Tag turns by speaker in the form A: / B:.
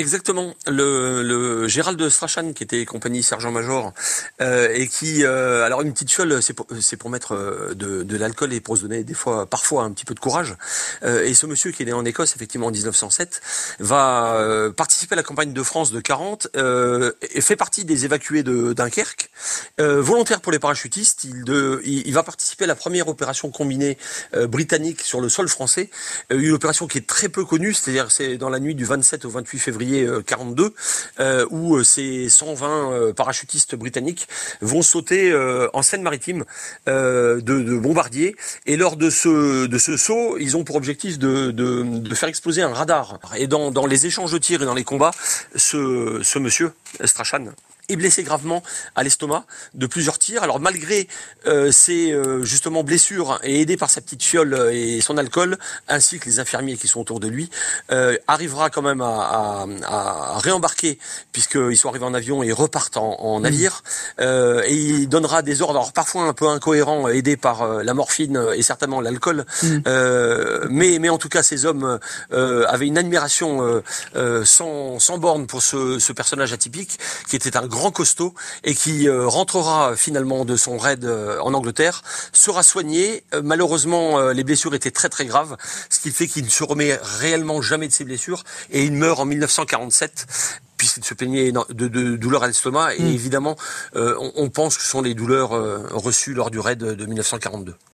A: Exactement. Le, le Gérald Strachan, qui était compagnie sergent-major, euh, et qui, euh, alors une petite fiole, c'est pour, mettre euh, de, l'alcool et pour se donner des fois, parfois un petit peu de courage. Et ce monsieur qui est né en Écosse, effectivement en 1907, va participer à la campagne de France de 40 euh, et fait partie des évacués de Dunkerque. Volontaire pour les parachutistes, il, il, va participer à la première opération combinée britannique sur le sol français, une opération qui est très peu connue, c'est-à-dire c'est dans la nuit du 27 au 28 février 42, euh, où euh, ces 120 euh, parachutistes britanniques vont sauter euh, en Seine-Maritime euh, de, de bombardiers. Et lors de ce, de ce saut, ils ont pour objectif de, de, de faire exploser un radar. Et dans, dans les échanges de tirs et dans les combats, ce, ce monsieur, Strachan, est blessé gravement à l'estomac de plusieurs tirs. Alors malgré euh, ses euh, justement blessures et aidé par sa petite fiole euh, et son alcool, ainsi que les infirmiers qui sont autour de lui, euh, arrivera quand même à, à, à réembarquer puisqu'ils sont arrivés en avion et repartent en, en navire. Euh, et il donnera des ordres, alors parfois un peu incohérents, aidés par euh, la morphine et certainement l'alcool. Euh, mais, mais en tout cas, ces hommes euh, avaient une admiration euh, euh, sans, sans borne pour ce, ce personnage atypique qui était un grand costaud et qui euh, rentrera finalement de son raid euh, en Angleterre, sera soigné. Euh, malheureusement, euh, les blessures étaient très très graves, ce qui fait qu'il ne se remet réellement jamais de ses blessures et il meurt en 1947 puisqu'il se plaignait de, de douleurs à l'estomac et évidemment euh, on, on pense que ce sont les douleurs euh, reçues lors du raid de 1942.